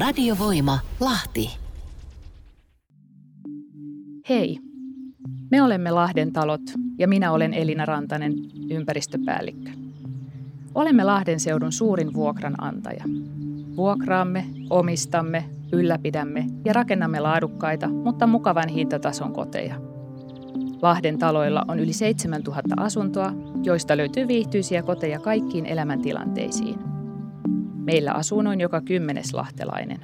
Radiovoima Lahti. Hei, me olemme Lahden talot ja minä olen Elina Rantanen, ympäristöpäällikkö. Olemme Lahden seudun suurin vuokranantaja. Vuokraamme, omistamme, ylläpidämme ja rakennamme laadukkaita, mutta mukavan hintatason koteja. Lahden taloilla on yli 7000 asuntoa, joista löytyy viihtyisiä koteja kaikkiin elämäntilanteisiin. Meillä asuu noin joka kymmenes lahtelainen.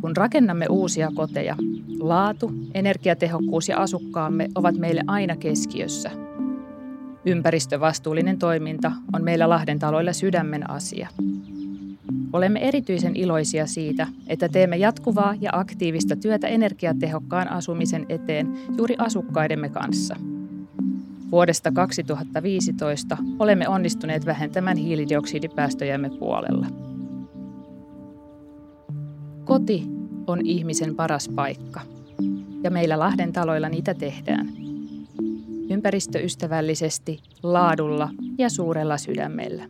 Kun rakennamme uusia koteja, laatu, energiatehokkuus ja asukkaamme ovat meille aina keskiössä. Ympäristövastuullinen toiminta on meillä Lahden taloilla sydämen asia. Olemme erityisen iloisia siitä, että teemme jatkuvaa ja aktiivista työtä energiatehokkaan asumisen eteen juuri asukkaidemme kanssa. Vuodesta 2015 olemme onnistuneet vähentämään hiilidioksidipäästöjämme puolella. Koti on ihmisen paras paikka, ja meillä Lahden taloilla niitä tehdään. Ympäristöystävällisesti, laadulla ja suurella sydämellä.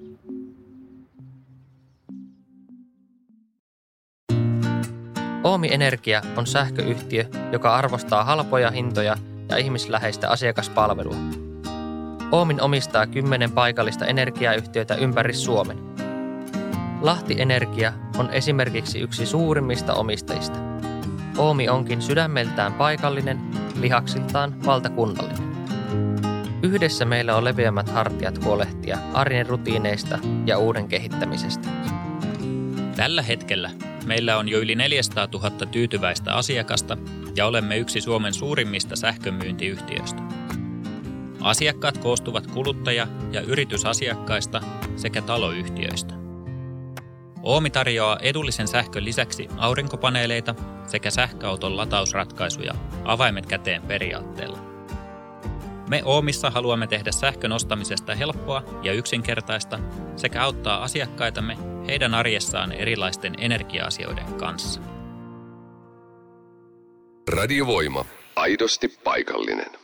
Oomi Energia on sähköyhtiö, joka arvostaa halpoja hintoja ja ihmisläheistä asiakaspalvelua. Oomin omistaa kymmenen paikallista energiayhtiötä ympäri Suomen. Lahti Energia on esimerkiksi yksi suurimmista omistajista. Oomi onkin sydämeltään paikallinen, lihaksiltaan valtakunnallinen. Yhdessä meillä on leveämmät hartiat huolehtia arjen rutiineista ja uuden kehittämisestä. Tällä hetkellä meillä on jo yli 400 000 tyytyväistä asiakasta ja olemme yksi Suomen suurimmista sähkömyyntiyhtiöistä. Asiakkaat koostuvat kuluttaja- ja yritysasiakkaista sekä taloyhtiöistä. Oomi tarjoaa edullisen sähkön lisäksi aurinkopaneeleita sekä sähköauton latausratkaisuja avaimet käteen periaatteella. Me Oomissa haluamme tehdä sähkön ostamisesta helppoa ja yksinkertaista sekä auttaa asiakkaitamme heidän arjessaan erilaisten energia-asioiden kanssa. Radiovoima. Aidosti paikallinen.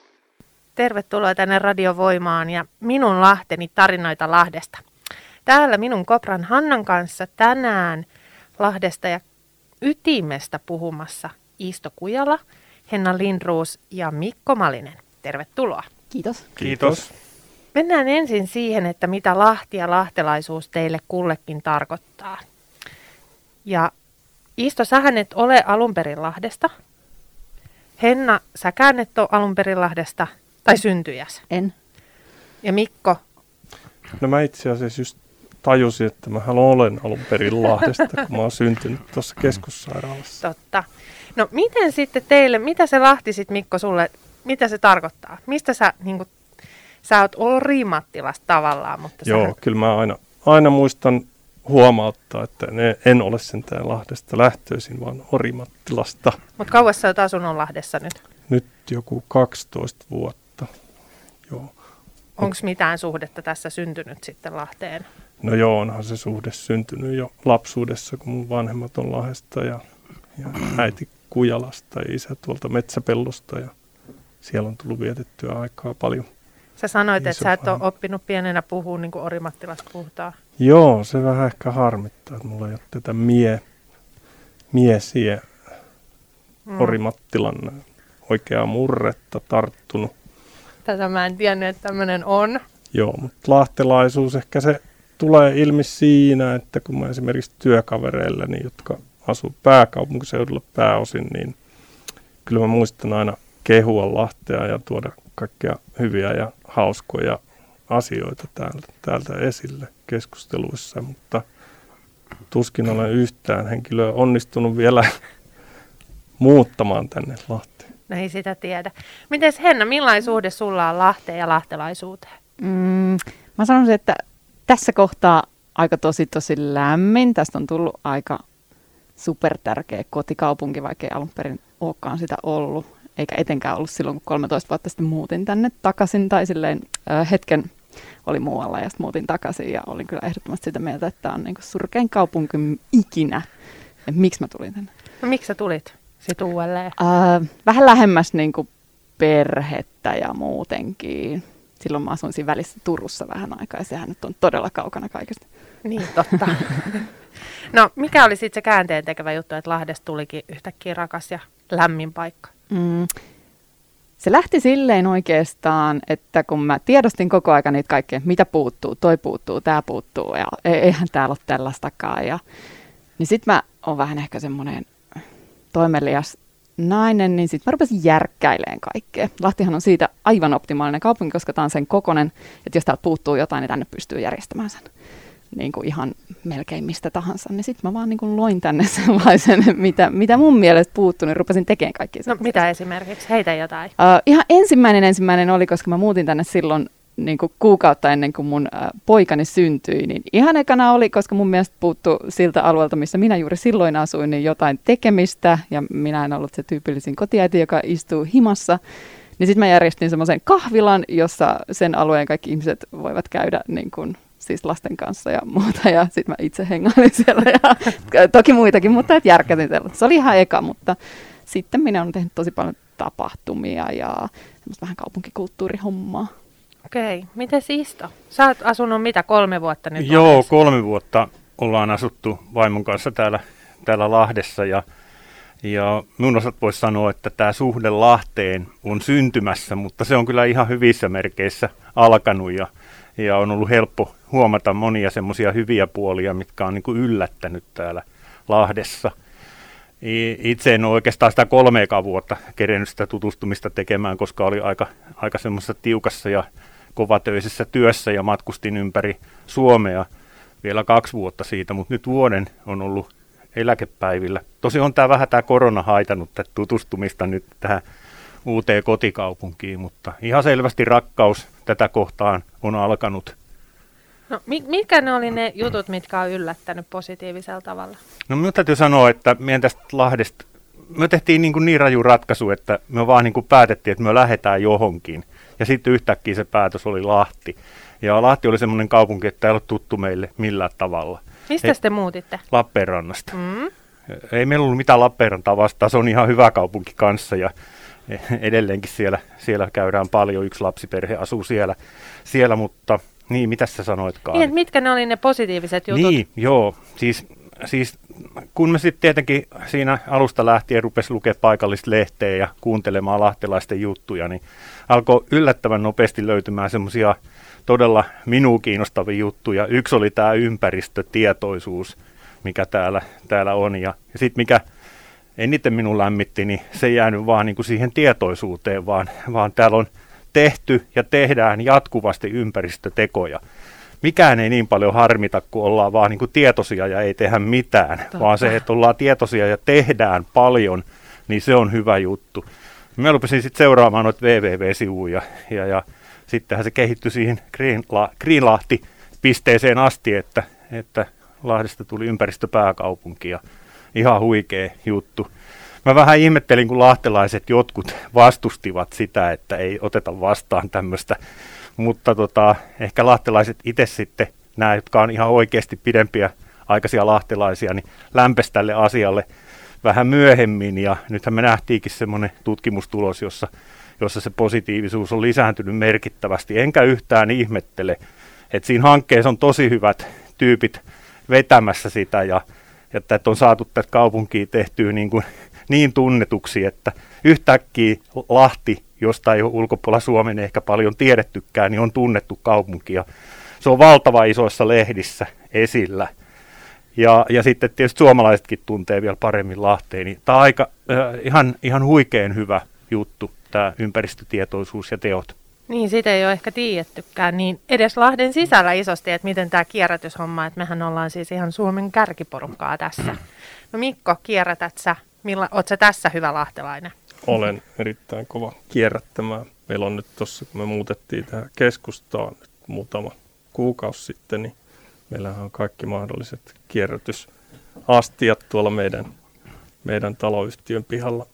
Tervetuloa tänne Radiovoimaan ja minun Lahteni tarinoita Lahdesta. Täällä minun Kopran Hannan kanssa tänään Lahdesta ja ytimestä puhumassa Isto Kujala, Henna Lindruus ja Mikko Malinen. Tervetuloa. Kiitos. Kiitos. Mennään ensin siihen, että mitä Lahti ja lahtelaisuus teille kullekin tarkoittaa. Ja Isto, sähän et ole alun perin Lahdesta. Henna, säkään et ole alun perin Lahdesta, tai syntyjäs. En. Ja Mikko, No mä itse asiassa just tajusin, että mä olen alun perin Lahdesta, kun mä oon syntynyt tuossa keskussairaalassa. totta. No miten sitten teille, mitä se Lahti sitten Mikko sulle, mitä se tarkoittaa? Mistä sä, niin kuin, sä oot ollut Riimattilasta tavallaan, mutta Joo, sähän, kyllä mä aina, aina muistan huomauttaa, että ne, en ole sentään Lahdesta lähtöisin, vaan Orimattilasta. mutta kauas sä oot asunut Lahdessa nyt? Nyt joku 12 vuotta. Joo. Onko mitään suhdetta tässä syntynyt sitten Lahteen? No joo, onhan se suhde syntynyt jo lapsuudessa, kun mun vanhemmat on Lahdesta ja, ja äiti Kujalasta ja isä tuolta Metsäpellosta ja siellä on tullut vietettyä aikaa paljon. Sä sanoit, että sä et ole oppinut pienenä puhua niin kuin Orimattilasta puhutaan. Joo, se vähän ehkä harmittaa, että mulla ei ole tätä mie, miesiä Mm. Orimattilan oikeaa murretta tarttunut. Tätä mä en tiennyt, että tämmöinen on. Joo, mutta lahtelaisuus ehkä se tulee ilmi siinä, että kun mä esimerkiksi työkavereilleni, jotka asuu pääkaupunkiseudulla pääosin, niin kyllä mä muistan aina kehua Lahtea ja tuoda kaikkia hyviä ja hauskoja asioita täältä, täältä esille keskusteluissa, mutta tuskin olen yhtään henkilöä onnistunut vielä muuttamaan tänne Lahteen. No ei sitä tiedä. Mites Henna, millainen suhde sulla on Lahteen ja lahtelaisuuteen? Mm, mä sanoisin, että tässä kohtaa aika tosi tosi lämmin. Tästä on tullut aika supertärkeä kotikaupunki, vaikka ei alun perin olekaan sitä ollut. Eikä etenkään ollut silloin, kun 13 vuotta sitten muutin tänne takaisin. Tai silleen äh, hetken oli muualla ja sitten muutin takaisin. Ja olin kyllä ehdottomasti sitä mieltä, että tämä on niinku surkein kaupunki ikinä. Ja miksi mä tulin tänne? No miksi sä tulit sit uudelleen? Äh, vähän lähemmäs niin kuin perhettä ja muutenkin. Silloin mä asuin siinä välissä Turussa vähän aikaa ja sehän nyt on todella kaukana kaikesta. Niin, totta. No, mikä oli sitten se käänteen tekevä juttu, että Lahdesta tulikin yhtäkkiä rakas ja lämmin paikka? Mm. Se lähti silleen oikeastaan, että kun mä tiedostin koko ajan niitä kaikkea, mitä puuttuu, toi puuttuu, tämä puuttuu ja e- eihän täällä ole tällaistakaan. Ja, niin sitten mä oon vähän ehkä semmoinen toimelias nainen, niin sitten mä rupesin järkkäileen kaikkea. Lahtihan on siitä aivan optimaalinen kaupunki, koska tämä on sen kokonen, että jos täältä puuttuu jotain, niin tänne pystyy järjestämään sen niin kuin ihan melkein mistä tahansa. Niin sitten mä vaan niin kuin loin tänne sellaisen, mitä, mitä mun mielestä puuttuu, niin rupesin tekemään kaikki No mitä esimerkiksi? Heitä jotain. Uh, ihan ensimmäinen ensimmäinen oli, koska mä muutin tänne silloin niin kuin kuukautta ennen kuin mun äh, poikani syntyi, niin ihan ekana oli, koska mun mielestä puuttu siltä alueelta, missä minä juuri silloin asuin, niin jotain tekemistä, ja minä en ollut se tyypillisin kotiäiti, joka istuu himassa, niin sitten mä järjestin semmoisen kahvilan, jossa sen alueen kaikki ihmiset voivat käydä niin kuin, siis lasten kanssa ja muuta, ja sitten mä itse hengailin siellä, ja toki muitakin, mutta et järkäsin sellaista. Se oli ihan eka, mutta sitten minä olen tehnyt tosi paljon tapahtumia ja vähän kaupunkikulttuurihommaa. Okei, miten Isto? Sä oot asunut mitä, kolme vuotta nyt? Joo, Lahdessa? kolme vuotta ollaan asuttu vaimon kanssa täällä, täällä Lahdessa ja, ja minun osat voisi sanoa, että tämä suhde Lahteen on syntymässä, mutta se on kyllä ihan hyvissä merkeissä alkanut ja, ja on ollut helppo huomata monia semmoisia hyviä puolia, mitkä on niin kuin yllättänyt täällä Lahdessa. Itse en ole oikeastaan sitä kolmeekaan vuotta kerennyt sitä tutustumista tekemään, koska oli aika, aika semmoisessa tiukassa ja kovatöisessä työssä ja matkustin ympäri Suomea vielä kaksi vuotta siitä, mutta nyt vuoden on ollut eläkepäivillä. Tosi on tämä vähän tämä korona haitanut tätä tutustumista nyt tähän uuteen kotikaupunkiin, mutta ihan selvästi rakkaus tätä kohtaan on alkanut. No, mitkä ne oli ne jutut, mitkä on yllättänyt positiivisella tavalla? No minun täytyy sanoa, että meidän tästä Lahdesta, me tehtiin niin, kuin niin raju ratkaisu, että me vaan niin kuin päätettiin, että me lähdetään johonkin. Ja sitten yhtäkkiä se päätös oli Lahti. Ja Lahti oli semmoinen kaupunki, että ei ole tuttu meille millään tavalla. Mistä te muutitte? Lappeenrannasta. Mm. Ei meillä ollut mitään Lappeenrantaa vastaan, se on ihan hyvä kaupunki kanssa ja edelleenkin siellä, siellä käydään paljon, yksi lapsiperhe asuu siellä, siellä mutta niin, mitä sä sanoitkaan? Niin, mitkä ne oli ne positiiviset jutut? Niin, joo, siis, siis kun me sitten tietenkin siinä alusta lähtien rupesi lukea paikallista lehteä ja kuuntelemaan lahtelaisten juttuja, niin alkoi yllättävän nopeasti löytymään semmoisia todella minua kiinnostavia juttuja. Yksi oli tämä ympäristötietoisuus, mikä täällä, täällä on. Ja, ja sitten mikä eniten minun lämmitti, niin se ei jäänyt vaan niin kuin siihen tietoisuuteen, vaan, vaan täällä on tehty ja tehdään jatkuvasti ympäristötekoja. Mikään ei niin paljon harmita, kun ollaan vaan niin kuin tietoisia ja ei tehdä mitään, Totta. vaan se, että ollaan tietoisia ja tehdään paljon, niin se on hyvä juttu. Mä rupesin sitten seuraamaan noita www-sivuja ja, ja sittenhän se kehittyi siihen Greenla- Greenlahti-pisteeseen asti, että, että Lahdesta tuli ympäristöpääkaupunki ja ihan huikea juttu. Mä vähän ihmettelin, kun lahtelaiset jotkut vastustivat sitä, että ei oteta vastaan tämmöistä, mutta tota, ehkä lahtelaiset itse sitten, nämä, jotka on ihan oikeasti pidempiä aikaisia lahtelaisia, niin lämpesi tälle asialle vähän myöhemmin. Ja nythän me nähtiinkin semmoinen tutkimustulos, jossa, jossa se positiivisuus on lisääntynyt merkittävästi, enkä yhtään ihmettele, että siinä hankkeessa on tosi hyvät tyypit vetämässä sitä ja, että on saatu tätä kaupunkia tehtyä niin, kuin, niin tunnetuksi, että yhtäkkiä Lahti, josta ei ole ulkopuolella Suomen ehkä paljon tiedettykään, niin on tunnettu kaupunki ja se on valtava isoissa lehdissä esillä – ja, ja sitten tietysti suomalaisetkin tuntee vielä paremmin Lahteen. Niin tämä on aika, äh, ihan, ihan huikean hyvä juttu, tämä ympäristötietoisuus ja teot. Niin, sitä ei ole ehkä tiedättykään, niin edes Lahden sisällä isosti, että miten tämä kierrätyshomma, että mehän ollaan siis ihan Suomen kärkiporukkaa tässä. No Mikko, kierrätät sä? Milla, oot sä tässä hyvä lahtelainen? Olen erittäin kova kierrättämään. Meillä on nyt tuossa, kun me muutettiin tähän keskustaan nyt muutama kuukausi sitten, niin Meillähän on kaikki mahdolliset kierrätysastiat tuolla meidän, meidän taloyhtiön pihalla.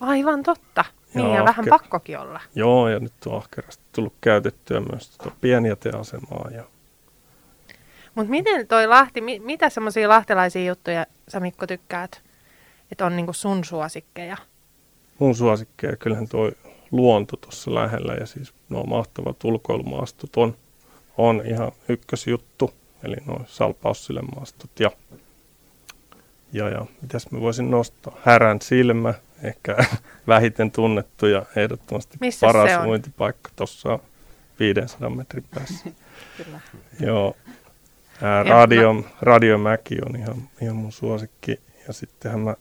Aivan totta. Niin, ja, ja vähän pakkokin olla. Joo, ja nyt on ahkerasti tullut käytettyä myös tuota pienjäteasemaa. Ja... Mutta miten toi Lahti, mi, mitä semmoisia lahtelaisia juttuja sä Mikko tykkäät, että on niinku sun suosikkeja? Mun suosikkeja, kyllähän toi luonto tuossa lähellä ja siis nuo mahtavat ulkoilumaastot on, on ihan ykkösjuttu eli nuo salpaussilemaastot ja Ja, ja mitäs mä voisin nostaa? Härän silmä, ehkä vähiten tunnettu ja ehdottomasti Missä paras uintipaikka tuossa 500 metrin päässä. Kyllä. Joo. Ää, radio, Radiomäki on ihan, ihan mun suosikki. Ja sittenhän mä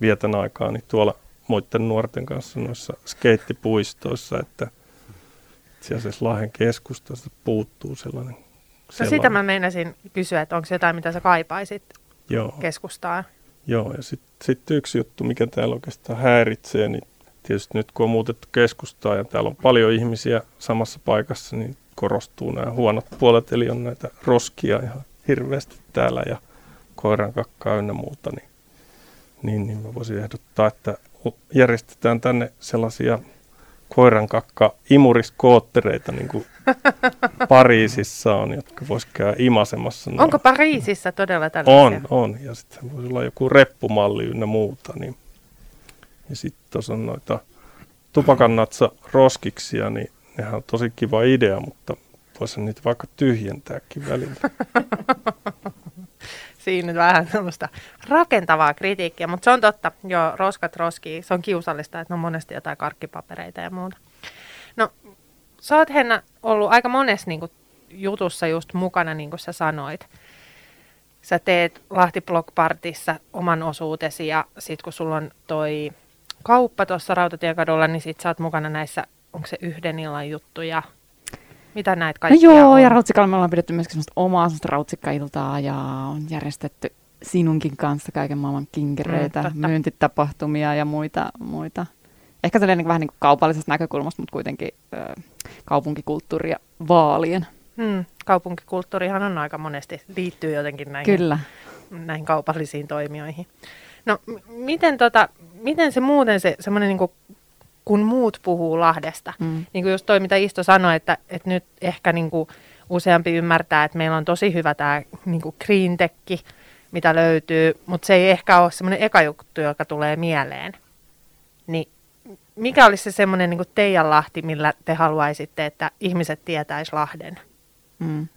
vietän aikaani tuolla muiden nuorten kanssa noissa skeittipuistoissa, että itse asiassa Lahden keskustasta puuttuu sellainen. No sellainen. sitä mä meinasin kysyä, että onko jotain, mitä sä kaipaisit Joo, keskustaa. joo. ja sitten sit yksi juttu, mikä täällä oikeastaan häiritsee, niin tietysti nyt kun on muutettu keskustaa ja täällä on paljon ihmisiä samassa paikassa, niin korostuu nämä huonot puolet, eli on näitä roskia ihan hirveästi täällä ja koiran kakkaa ynnä muuta, niin, niin, niin mä voisin ehdottaa, että järjestetään tänne sellaisia koiran kakka imuriskoottereita, niin kuin Pariisissa on, jotka vois käydä imasemassa. noin. Onko Pariisissa todella tällaisia? On, on. Ja sitten voisi olla joku reppumalli ynnä muuta. Niin. Ja sitten tuossa on noita tupakannatsa roskiksia, niin nehän on tosi kiva idea, mutta voisi niitä vaikka tyhjentääkin välillä. Siinä vähän tämmöistä rakentavaa kritiikkiä, mutta se on totta. Joo, roskat roskii. Se on kiusallista, että on monesti jotain karkkipapereita ja muuta. No, sä oot Henna ollut aika monessa niin jutussa just mukana, niin kuin sä sanoit. Sä teet Lahti Block Partissa oman osuutesi ja sit kun sulla on toi kauppa tuossa Rautatiekadulla, niin sit sä oot mukana näissä, onko se yhden illan juttuja? Mitä näitä No kaikkia joo, on? ja Rautsikalla me ollaan pidetty myöskin semmoista omaa semmoista rautsikkailtaa ja on järjestetty sinunkin kanssa kaiken maailman kinkereitä, Mm, totta. myyntitapahtumia ja muita. muita. Ehkä sellainen niin vähän niin kuin kaupallisesta näkökulmasta, mutta kuitenkin ö, kaupunkikulttuuria vaalien. Hmm, kaupunkikulttuurihan on aika monesti, liittyy jotenkin näihin, Kyllä. näihin kaupallisiin toimijoihin. No m- miten, tota, miten se muuten se semmoinen, niin kun muut puhuu Lahdesta, Mm. niin kuin just toi, mitä Isto sanoi, että, että nyt ehkä niin kuin useampi ymmärtää, että meillä on tosi hyvä tämä niin kuin green tech, mitä löytyy, mutta se ei ehkä ole semmoinen eka juttu, joka tulee mieleen. Niin mikä olisi se semmoinen niin teidän Lahti, millä te haluaisitte, että ihmiset tietäis Lahden? Mm.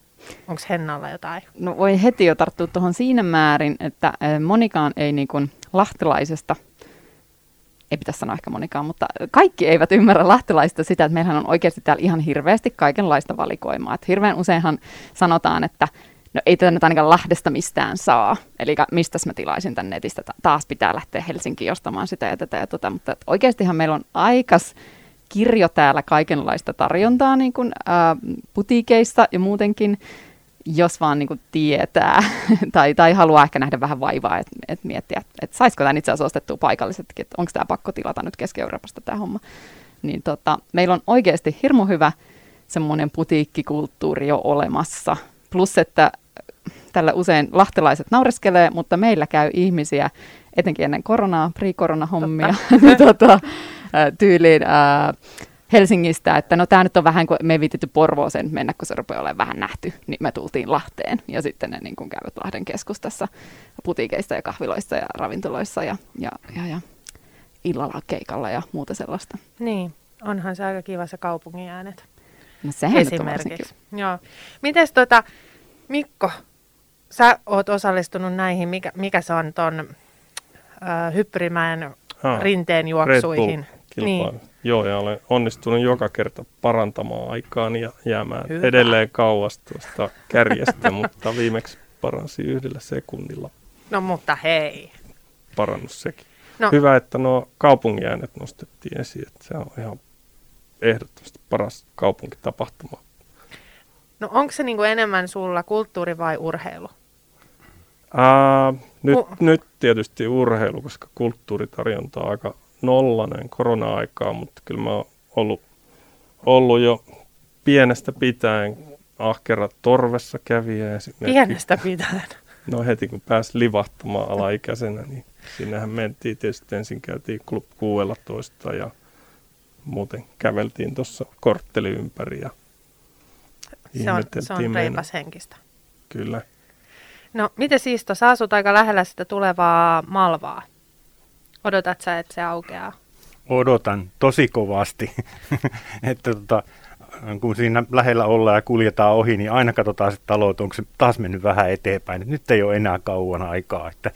Onko Hennalla jotain? No voi heti jo tarttua tuohon siinä määrin, että ö, monikaan ei niin kuin lahtelaisesta, ei pitäisi sanoa ehkä monikaan, mutta kaikki eivät ymmärrä lahtelaista sitä, että meillähän on oikeasti täällä ihan hirveästi kaikenlaista valikoimaa. Et hirveän useinhan sanotaan, että no ei tätä nyt ainakaan Lahdesta mistään saa, eli mistä mä tilaisin tän netistä, Ta- taas pitää lähteä Helsinkiin ostamaan sitä ja tätä ja tota, mutta oikeastihan meillä on aikas kirjo täällä kaikenlaista tarjontaa niin kuin, ää, putiikeissa ja muutenkin, jos vaan niin kuin tietää tai, tai haluaa ehkä nähdä vähän vaivaa, että et miettiä, että et saisiko tämän itse asiassa ostettua paikallisetkin, että onko tämä pakko tilata nyt Keski-Euroopasta tämä homma. Niin tota, meillä on oikeasti hirmu hyvä semmoinen putiikkikulttuuri jo olemassa. Plus, että tällä usein lahtelaiset naureskelee, mutta meillä käy ihmisiä, etenkin ennen koronaa, pre-korona-hommia, niin tota, tyyliin ää, Helsingistä, että no tämä nyt on vähän, kun me ei viitetty Porvooseen mennä, kun se rupeaa olemaan vähän nähty, niin me tultiin Lahteen. Ja sitten ne niin kuin käyvät Lahden keskustassa putiikeissa ja kahviloissa ja ravintoloissa ja, ja, ja, ja illalla keikalla ja muuta sellaista. Niin, onhan se aika kiva se kaupungin äänet. No sehän nyt on esimerkiksi. Joo. Mites tota, Mikko, sä oot osallistunut näihin, mikä, mikä se on ton äh, Hyppyrimäen rinteen juoksuihin? Niin. Joo, ja olen onnistunut joka kerta parantamaan aikaani ja jäämään Hyvä. Edelleen kauas tuosta kärjestä, mutta viimeksi paransi yhdellä sekunnilla No mutta hei. parannus sekin. No. Hyvä, että nuo kaupungin nostettiin esiin, että se on ihan ehdottomasti paras kaupunkitapahtuma. No onko se niinku enemmän sulla kulttuuri vai urheilu? Ää, nyt, U- nyt tietysti urheilu, koska kulttuuritarjonta on aika nollainen korona-aikaa, mutta kyllä mä oon ollut, ollut jo pienestä pitäen ahkera torvessa kävijä. Pienestä pitäen. No heti kun pääsi livahtamaan alaikäisenä, niin sinnehän mentiin tietysti ensin käytiin Club 16 ja muuten käveltiin tuossa kortteli ympäri ja Se on, se on reipas henkistä. Kyllä. No miten Siisto, sä asut aika lähellä sitä tulevaa Malvaa. Odotat sä, että se aukeaa? Odotan tosi kovasti, että tota, kun siinä lähellä ollaan ja kuljetaan ohi, niin aina katsotaan se talo, että onko se taas mennyt vähän eteenpäin. Et nyt ei ole enää kauan aikaa. Että,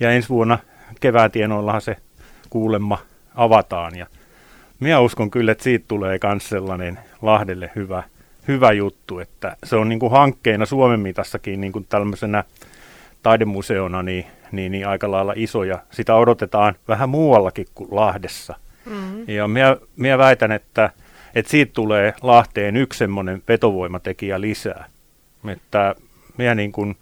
ja ensi vuonna kevään tienoillahan se kuulemma avataan. Ja minä uskon kyllä, että siitä tulee myös sellainen Lahdelle hyvä, hyvä juttu, että se on niin kuin hankkeena Suomen mitassakin niin kuin tämmöisenä taidemuseona niin, niin, niin aika lailla iso ja sitä odotetaan vähän muuallakin kuin Lahdessa. Mm-hmm. Ja minä, minä väitän, että, että siitä tulee Lahteen yksi semmoinen vetovoimatekijä lisää. Että minä niin kuin,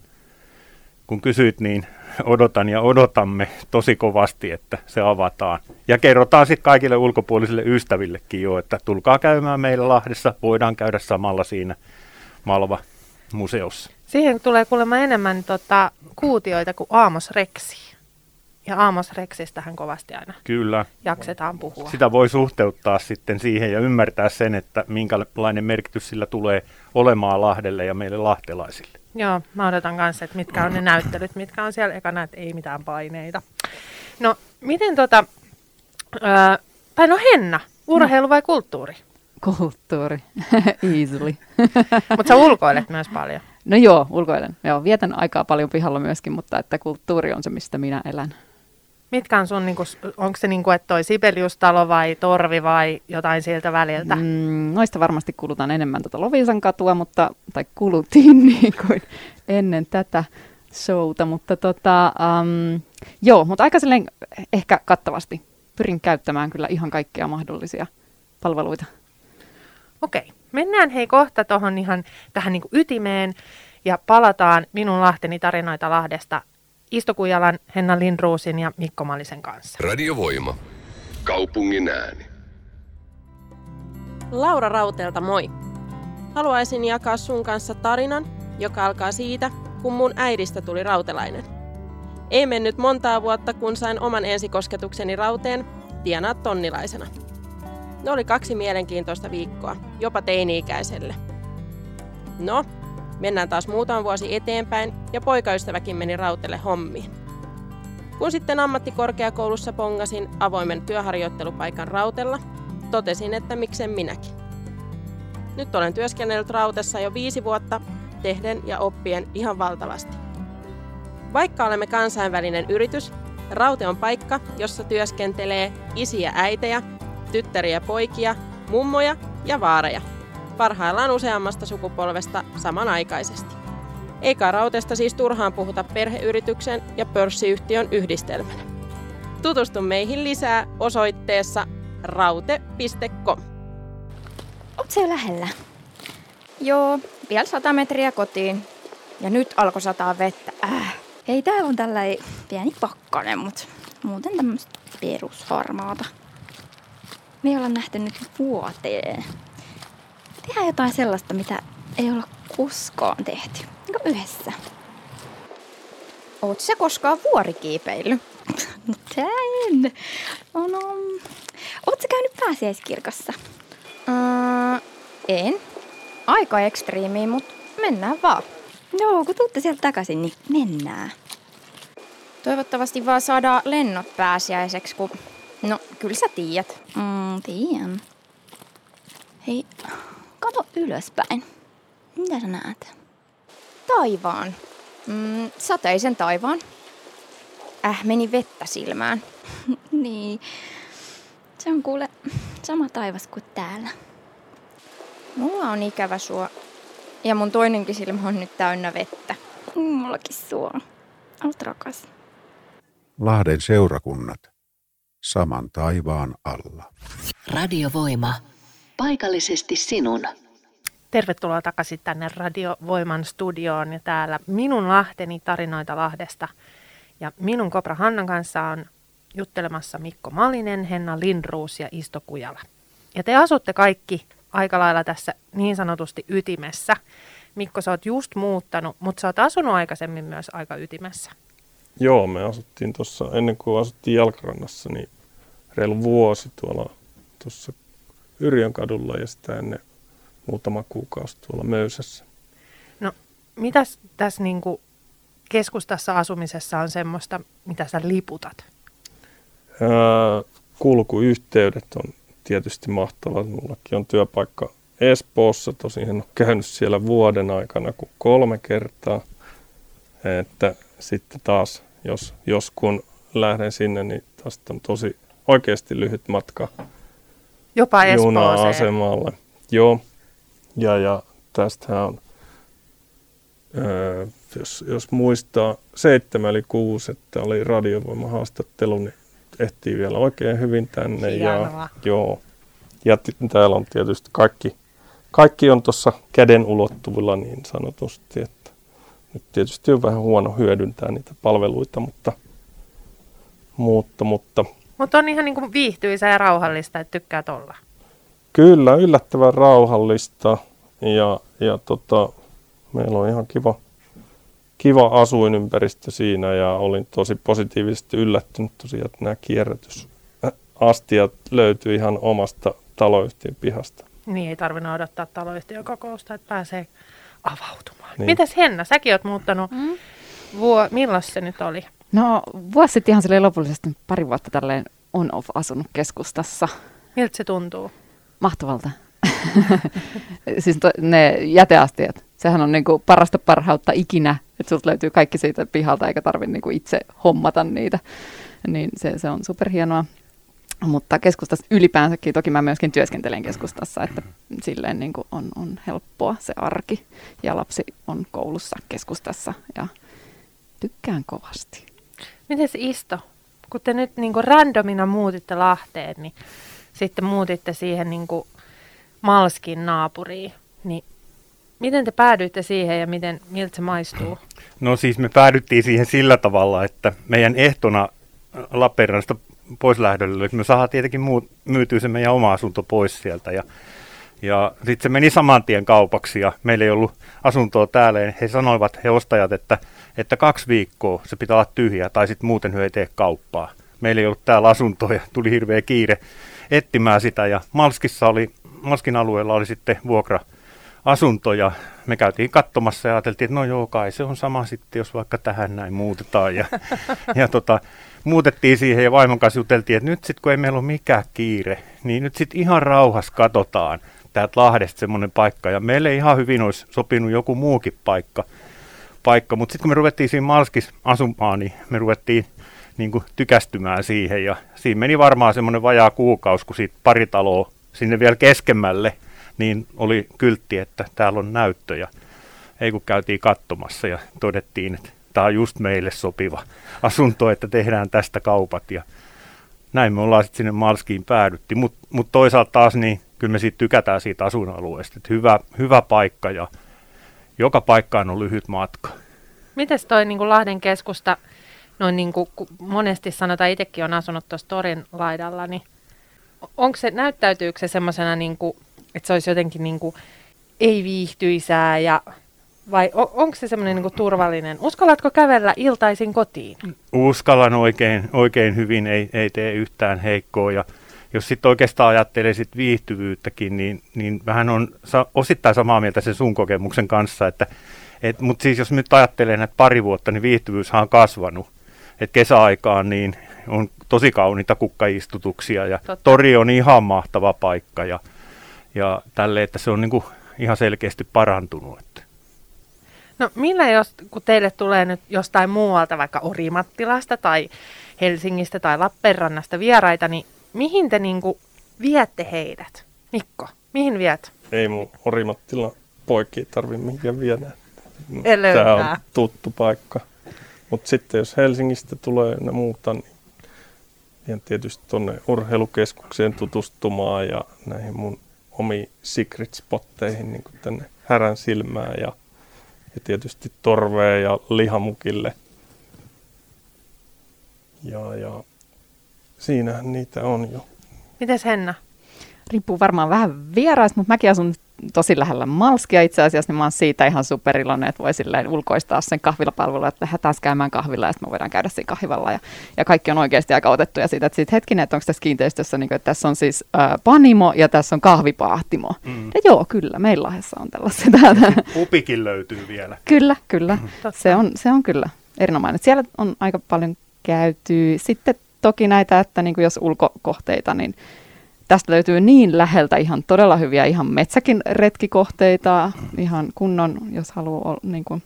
kun kysyit, niin odotan ja odotamme tosi kovasti, että se avataan. Ja kerrotaan sitten kaikille ulkopuolisille ystävillekin jo, että tulkaa käymään meillä Lahdessa, voidaan käydä samalla siinä Malva-museossa. Siihen tulee kuulemma enemmän tota, kuutioita kuin Aamos Reksi. Ja Aamos Reksistähän kovasti aina Kyllä. jaksetaan puhua. Sitä voi suhteuttaa sitten siihen ja ymmärtää sen, että minkälainen merkitys sillä tulee olemaan Lahdelle ja meille lahtelaisille. Joo, mä odotan kanssa, että mitkä on ne näyttelyt, mitkä on siellä ekana, että ei mitään paineita. No, miten tota, öö, tai no Henna, urheilu vai kulttuuri? Kulttuuri, easily. Mutta sä ulkoilet myös paljon. No joo, ulkoilen. Joo, vietän aikaa paljon pihalla myöskin, mutta että kulttuuri on se, mistä minä elän. Mitkä on sun, niinku, onko se niinku, että toi Sibeliustalo vai Torvi vai jotain siltä väliltä? Mm, noista varmasti kulutan enemmän tuota Lovisan katua, mutta, tai kulutin niin kuin ennen tätä showta, mutta tota, um, joo, mutta aika silleen ehkä kattavasti. Pyrin käyttämään kyllä ihan kaikkia mahdollisia palveluita. Okei, mennään hei kohta tuohon ihan tähän niinku ytimeen ja palataan minun Lahteni tarinoita Lahdesta Istokujalan, Henna Lindruusin ja Mikko Malisen kanssa. Radiovoima. Kaupungin ääni. Laura Rauteelta moi. Haluaisin jakaa sun kanssa tarinan, joka alkaa siitä, kun mun äidistä tuli rautelainen. Ei mennyt montaa vuotta, kun sain oman ensikosketukseni rauteen tienaa tonnilaisena. Ne oli kaksi mielenkiintoista viikkoa, jopa teini-ikäiselle. No, Mennään taas muutama vuosi eteenpäin ja poikaystäväkin meni rautelle hommiin. Kun sitten ammattikorkeakoulussa pongasin avoimen työharjoittelupaikan rautella, totesin, että miksen minäkin. Nyt olen työskennellyt rautessa jo viisi vuotta, tehden ja oppien ihan valtavasti. Vaikka olemme kansainvälinen yritys, Raute on paikka, jossa työskentelee isiä äitejä, tyttäriä poikia, mummoja ja vaareja – parhaillaan useammasta sukupolvesta samanaikaisesti. Eikä rautesta siis turhaan puhuta perheyrityksen ja pörssiyhtiön yhdistelmänä. Tutustu meihin lisää osoitteessa raute.com. Oot se jo lähellä? Joo, vielä sata metriä kotiin. Ja nyt alkoi sataa vettä. Äh. Hei, täällä on tällä pieni pakkanen, mutta muuten tämmöistä perusharmaata. Me ei olla nähty nyt vuoteen tehdä jotain sellaista, mitä ei olla koskaan tehty. Niin yhdessä. Oot se koskaan vuorikiipeillyt? No en. No, no. Oot sä käynyt pääsiäiskirkossa? Uh, en. Aika ekstriimi, mutta mennään vaan. Joo, kun tuutte sieltä takaisin, niin mennään. Toivottavasti vaan saadaan lennot pääsiäiseksi, kun... No, kyllä sä tiedät. Mm, tiedän. Hei, Kato ylöspäin. Mitä sä näet? Taivaan. Mm, sateisen taivaan. Äh, meni vettä silmään. niin. Se on kuule sama taivas kuin täällä. Mulla on ikävä sua. Ja mun toinenkin silmä on nyt täynnä vettä. Mullakin sua. Olet rakas. Lahden seurakunnat. Saman taivaan alla. Radiovoima. Paikallisesti sinun. Tervetuloa takaisin tänne Radiovoiman studioon ja täällä minun Lahteni tarinoita Lahdesta. Ja minun Kopra Hannan kanssa on juttelemassa Mikko Malinen, Henna Lindruus ja Isto Kujala. Ja te asutte kaikki aika lailla tässä niin sanotusti ytimessä. Mikko, sä oot just muuttanut, mutta sä oot asunut aikaisemmin myös aika ytimessä. Joo, me asuttiin tuossa, ennen kuin asuttiin Jalkarannassa, niin reilu vuosi tuolla tuossa Yrjön kadulla ja sitä ennen muutama kuukausi tuolla Möysässä. No, mitäs tässä niin kuin keskustassa asumisessa on semmoista, mitä sä liputat? Ää, kulkuyhteydet on tietysti mahtavat. Mullakin on työpaikka Espoossa, tosin en ole käynyt siellä vuoden aikana kuin kolme kertaa. Että sitten taas jos, jos kun lähden sinne, niin tästä on tosi oikeasti lyhyt matka Jopa juna-asemalle. Joo, ja, ja tästähän on, öö, jos, jos muistaa, seitsemän eli kuusi, että oli radiovoimahaastattelu, niin ehtii vielä oikein hyvin tänne. Hienoa. Ja, joo, ja t- täällä on tietysti kaikki, kaikki on tuossa käden ulottuvilla niin sanotusti, että nyt tietysti on vähän huono hyödyntää niitä palveluita, mutta, mutta, mutta Mutta on ihan niin kuin viihtyisä ja rauhallista, että tykkäät olla. Kyllä, yllättävän rauhallista ja, ja tota, meillä on ihan kiva, kiva asuinympäristö siinä ja olin tosi positiivisesti yllättynyt tosiaan, että nämä kierrätysastiat löytyy ihan omasta taloyhtiön pihasta. Niin ei tarvinnut odottaa taloyhtiön kokousta, että pääsee avautumaan. Niin. Mitäs Henna, säkin oot muuttanut, mm. vuo, milloin se nyt oli? No vuosi sitten ihan silleen lopullisesti pari vuotta tälleen on-off asunut keskustassa. Miltä se tuntuu? Mahtavalta. siis to, ne jäteastiat, sehän on niinku parasta parhautta ikinä, että sulta löytyy kaikki siitä pihalta eikä tarvitse niinku itse hommata niitä. Niin se, se on superhienoa. Mutta keskustassa ylipäänsäkin, toki mä myöskin työskentelen keskustassa, että silleen niin kuin on, on helppoa se arki. Ja lapsi on koulussa keskustassa ja tykkään kovasti. Miten se isto? Kun te nyt niin randomina muutitte Lahteen, niin sitten muutitte siihen niin Malskin naapuriin, niin miten te päädyitte siihen ja miten, miltä se maistuu? No siis me päädyttiin siihen sillä tavalla, että meidän ehtona Lappeenrannasta pois lähdöllä, että me saadaan tietenkin muu, myytyä se meidän oma asunto pois sieltä ja ja sitten se meni saman tien kaupaksi ja meillä ei ollut asuntoa täällä. Ja he sanoivat, he ostajat, että kaksi viikkoa se pitää olla tyhjä tai sitten muuten he ei tee kauppaa. Meillä ei ollut täällä asuntoa ja tuli hirveä kiire etsimään sitä. Ja Malskissa oli, Malskin alueella oli sitten vuokra asunto ja me käytiin katsomassa ja ajateltiin, että no joo kai se on sama sitten, jos vaikka tähän näin muutetaan. Ja, ja tota, muutettiin siihen ja vaimon kanssa juteltiin, että nyt sitten kun ei meillä ole mikään kiire, niin nyt sitten ihan rauhassa katsotaan täältä Lahdesta semmoinen paikka. Ja meille ihan hyvin olisi sopinut joku muukin paikka. Paikka. Mutta sitten kun me ruvettiin siinä Malskissa asumaan, niin me ruvettiin niin kuin tykästymään siihen. Ja siinä meni varmaan semmoinen vajaa kuukausi, kun siitä pari taloa sinne vielä keskemmälle, niin oli kyltti, että täällä on näyttö. Ja ei kun käytiin katsomassa ja todettiin, että tämä on just meille sopiva asunto, että tehdään tästä kaupat. Ja näin me ollaan sitten sinne Malskiin päädytty. Mutta mut toisaalta taas niin kyllä me siitä tykätään siitä asuinalueesta. Että hyvä, hyvä paikka ja joka paikkaan on lyhyt matka. Mites toi niin kuin Lahden keskusta, noin niin kuin ku- monesti sanotaan, itsekin on asunut tuossa torin laidalla, niin onko se, näyttäytyykö se semmoisena, niin kuin, että se olisi jotenkin niin kuin, ei viihtyisää ja vai on, onko se semmoinen niin turvallinen? Uskallatko kävellä iltaisin kotiin? Uskallan oikein, oikein hyvin, ei, ei tee yhtään heikkoa ja jos sitten oikeastaan ajattelee sit viihtyvyyttäkin, niin, niin vähän on sa- osittain samaa mieltä sen sun kokemuksen kanssa, että et, mutta siis jos nyt ajattelee näitä pari vuotta, niin viihtyvyyshän on kasvanut. Et kesäaikaan niin on tosi kauniita kukkaistutuksia ja Totta. tori on ihan mahtava paikka ja, ja tälle, että se on niinku ihan selkeästi parantunut. Että. No millä jos, kun teille tulee nyt jostain muualta, vaikka Orimattilasta tai Helsingistä tai Lappeenrannasta vieraita, niin mihin te niin kuin viette heidät? Mikko, mihin viet? Ei mun Orimattila poikki tarvi mihinkään viedä. Tämä on tuttu paikka. Mutta sitten jos Helsingistä tulee ja muuta, niin vien tietysti tuonne urheilukeskukseen tutustumaan ja näihin mun omiin secret spotteihin, niin kuin tänne härän silmään ja, ja tietysti torveen ja lihamukille. Ja, ja siinähän niitä on jo. Mites Henna? Riippuu varmaan vähän vieraista, mutta mäkin asun tosi lähellä Malskia itse asiassa, niin mä oon siitä ihan superiloinen, että voi silleen ulkoistaa sen kahvilapalvelun, että lähdetään taas käymään kahvilla ja sitten me voidaan käydä siinä kahvilla ja, ja kaikki on oikeasti aika otettuja siitä, että sit hetkinen, että onko tässä kiinteistössä, niin kuin, että tässä on siis äh, panimo ja tässä on kahvipahtimo. Mm. Ja joo, kyllä, meillä Lahdessa on tällaisia. Täällä. Pupikin löytyy vielä. Kyllä, kyllä. Se on, se on kyllä erinomainen. Siellä on aika paljon käyty. Sitten toki näitä, että niin kuin jos ulkokohteita, niin tästä löytyy niin läheltä ihan todella hyviä ihan metsäkin retkikohteita, ihan kunnon, jos haluaa olla niin kuin,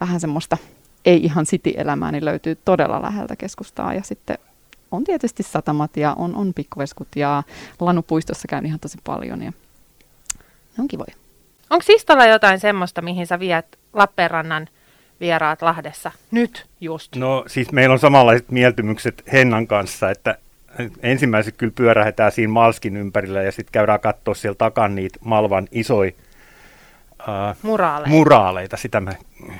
vähän semmoista ei ihan city-elämää, niin löytyy todella läheltä keskustaa. Ja sitten on tietysti satamat ja on, on pikkuveskut ja Lanupuistossa käyn ihan tosi paljon ja ne on kivoja. Onko Sistolla jotain semmoista, mihin sä viet Lappeenrannan vieraat Lahdessa nyt just? No siis meillä on samanlaiset mieltymykset Hennan kanssa, että ensimmäiset kyllä pyörähetään siinä Malskin ympärillä ja sitten käydään katsoa siellä takan niitä Malvan isoja uh, muraaleita. muraaleita. Sitä mä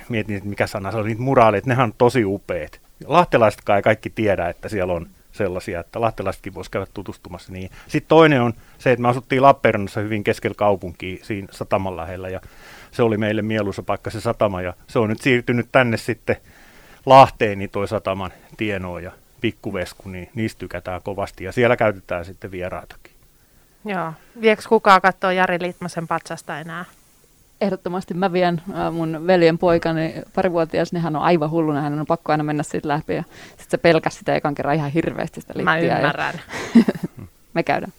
mietin, että mikä sana se oli, niitä muraaleita, nehän on tosi upeat. Lahtelaisetkaan ei kaikki tiedä, että siellä on sellaisia, että lahtelaisetkin voisi käydä tutustumassa niihin. Sitten toinen on se, että me asuttiin Lappeenrannassa hyvin keskellä kaupunkia siinä sataman lähellä ja se oli meille mieluisa paikka se satama ja se on nyt siirtynyt tänne sitten Lahteen, niin toi sataman tienoa ja pikkuvesku, niin niistä tykätään kovasti ja siellä käytetään sitten vieraitakin. Joo. Vieks kukaan katsoa Jari Liitmasen patsasta enää? Ehdottomasti mä vien äh, mun veljen poikani parivuotias, niin hän on aivan hulluna, hän on pakko aina mennä siitä läpi ja sitten se pelkäsi sitä ekan kerran ihan hirveästi sitä Mä ymmärrän. Ja me käydään.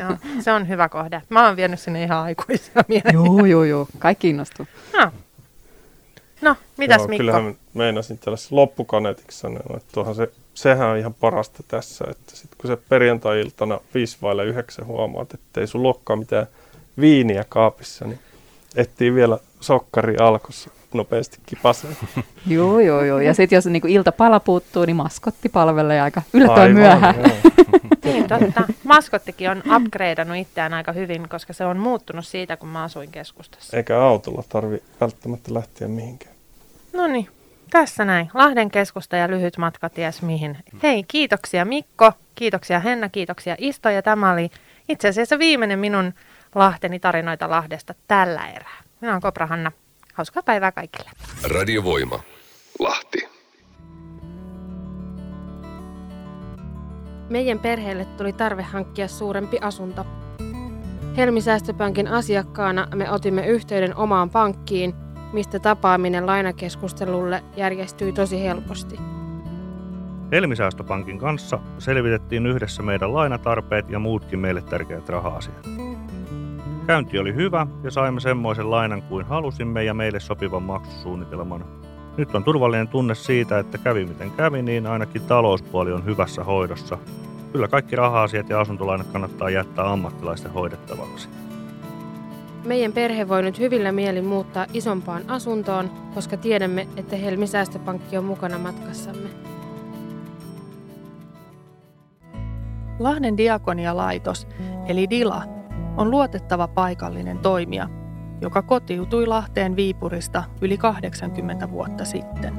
Joo, se on hyvä kohde. Mä oon vienyt sinne ihan aikuisia miehiä. Joo, joo, joo. Kaikki innostuu. No, no mitäs Joo, Mikko? Kyllähän meinasin tällaisen loppukaneetiksi sanoa, että tuohan se, sehän on ihan parasta tässä, että sit kun se perjantai-iltana 5 vaille 9 huomaat, että ei sulla olekaan mitään viiniä kaapissa, niin etsii vielä sokkari alkossa nopeasti kipaseen. Joo, joo, joo. Ja sitten jos niinku iltapala puuttuu, niin maskotti palvelee aika yllättävän Aivan, myöhään. Niin, totta. Maskottikin on upgradeannut itseään aika hyvin, koska se on muuttunut siitä, kun mä asuin keskustassa. Eikä autolla tarvi välttämättä lähteä mihinkään. No niin, tässä näin. Lahden keskusta ja lyhyt matka ties mihin. Hei, kiitoksia Mikko, kiitoksia Henna, kiitoksia Isto ja tämä oli itse asiassa viimeinen minun Lahteni tarinoita Lahdesta tällä erää. Minä olen Kopra Hanna. Hauskaa päivää kaikille. Radiovoima. Lahti. Meidän perheelle tuli tarve hankkia suurempi asunto. Helmisäästöpankin asiakkaana me otimme yhteyden omaan pankkiin, mistä tapaaminen lainakeskustelulle järjestyi tosi helposti. Helmisäästöpankin kanssa selvitettiin yhdessä meidän lainatarpeet ja muutkin meille tärkeät raha-asiat. Käynti oli hyvä ja saimme semmoisen lainan kuin halusimme ja meille sopivan maksusuunnitelman. Nyt on turvallinen tunne siitä, että kävi miten kävi, niin ainakin talouspuoli on hyvässä hoidossa. Kyllä kaikki raha-asiat ja asuntolainat kannattaa jättää ammattilaisten hoidettavaksi. Meidän perhe voi nyt hyvillä mielin muuttaa isompaan asuntoon, koska tiedämme, että Helmi Säästöpankki on mukana matkassamme. Lahden diakonialaitos, eli DILA, on luotettava paikallinen toimija, joka kotiutui Lahteen Viipurista yli 80 vuotta sitten.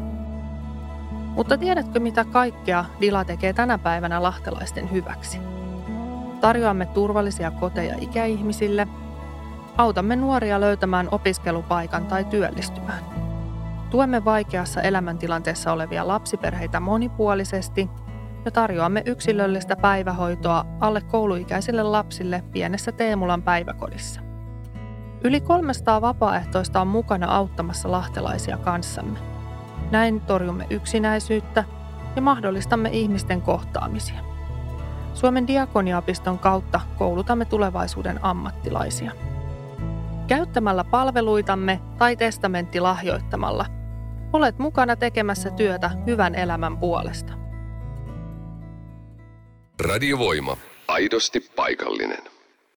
Mutta tiedätkö mitä kaikkea DILA tekee tänä päivänä lahtelaisten hyväksi? Tarjoamme turvallisia koteja ikäihmisille, autamme nuoria löytämään opiskelupaikan tai työllistymään. Tuemme vaikeassa elämäntilanteessa olevia lapsiperheitä monipuolisesti ja tarjoamme yksilöllistä päivähoitoa alle kouluikäisille lapsille pienessä Teemulan päiväkodissa. Yli 300 vapaaehtoista on mukana auttamassa lahtelaisia kanssamme. Näin torjumme yksinäisyyttä ja mahdollistamme ihmisten kohtaamisia. Suomen diakoniaopiston kautta koulutamme tulevaisuuden ammattilaisia. Käyttämällä palveluitamme tai testamenttilahjoittamalla olet mukana tekemässä työtä hyvän elämän puolesta. Radiovoima. Aidosti paikallinen.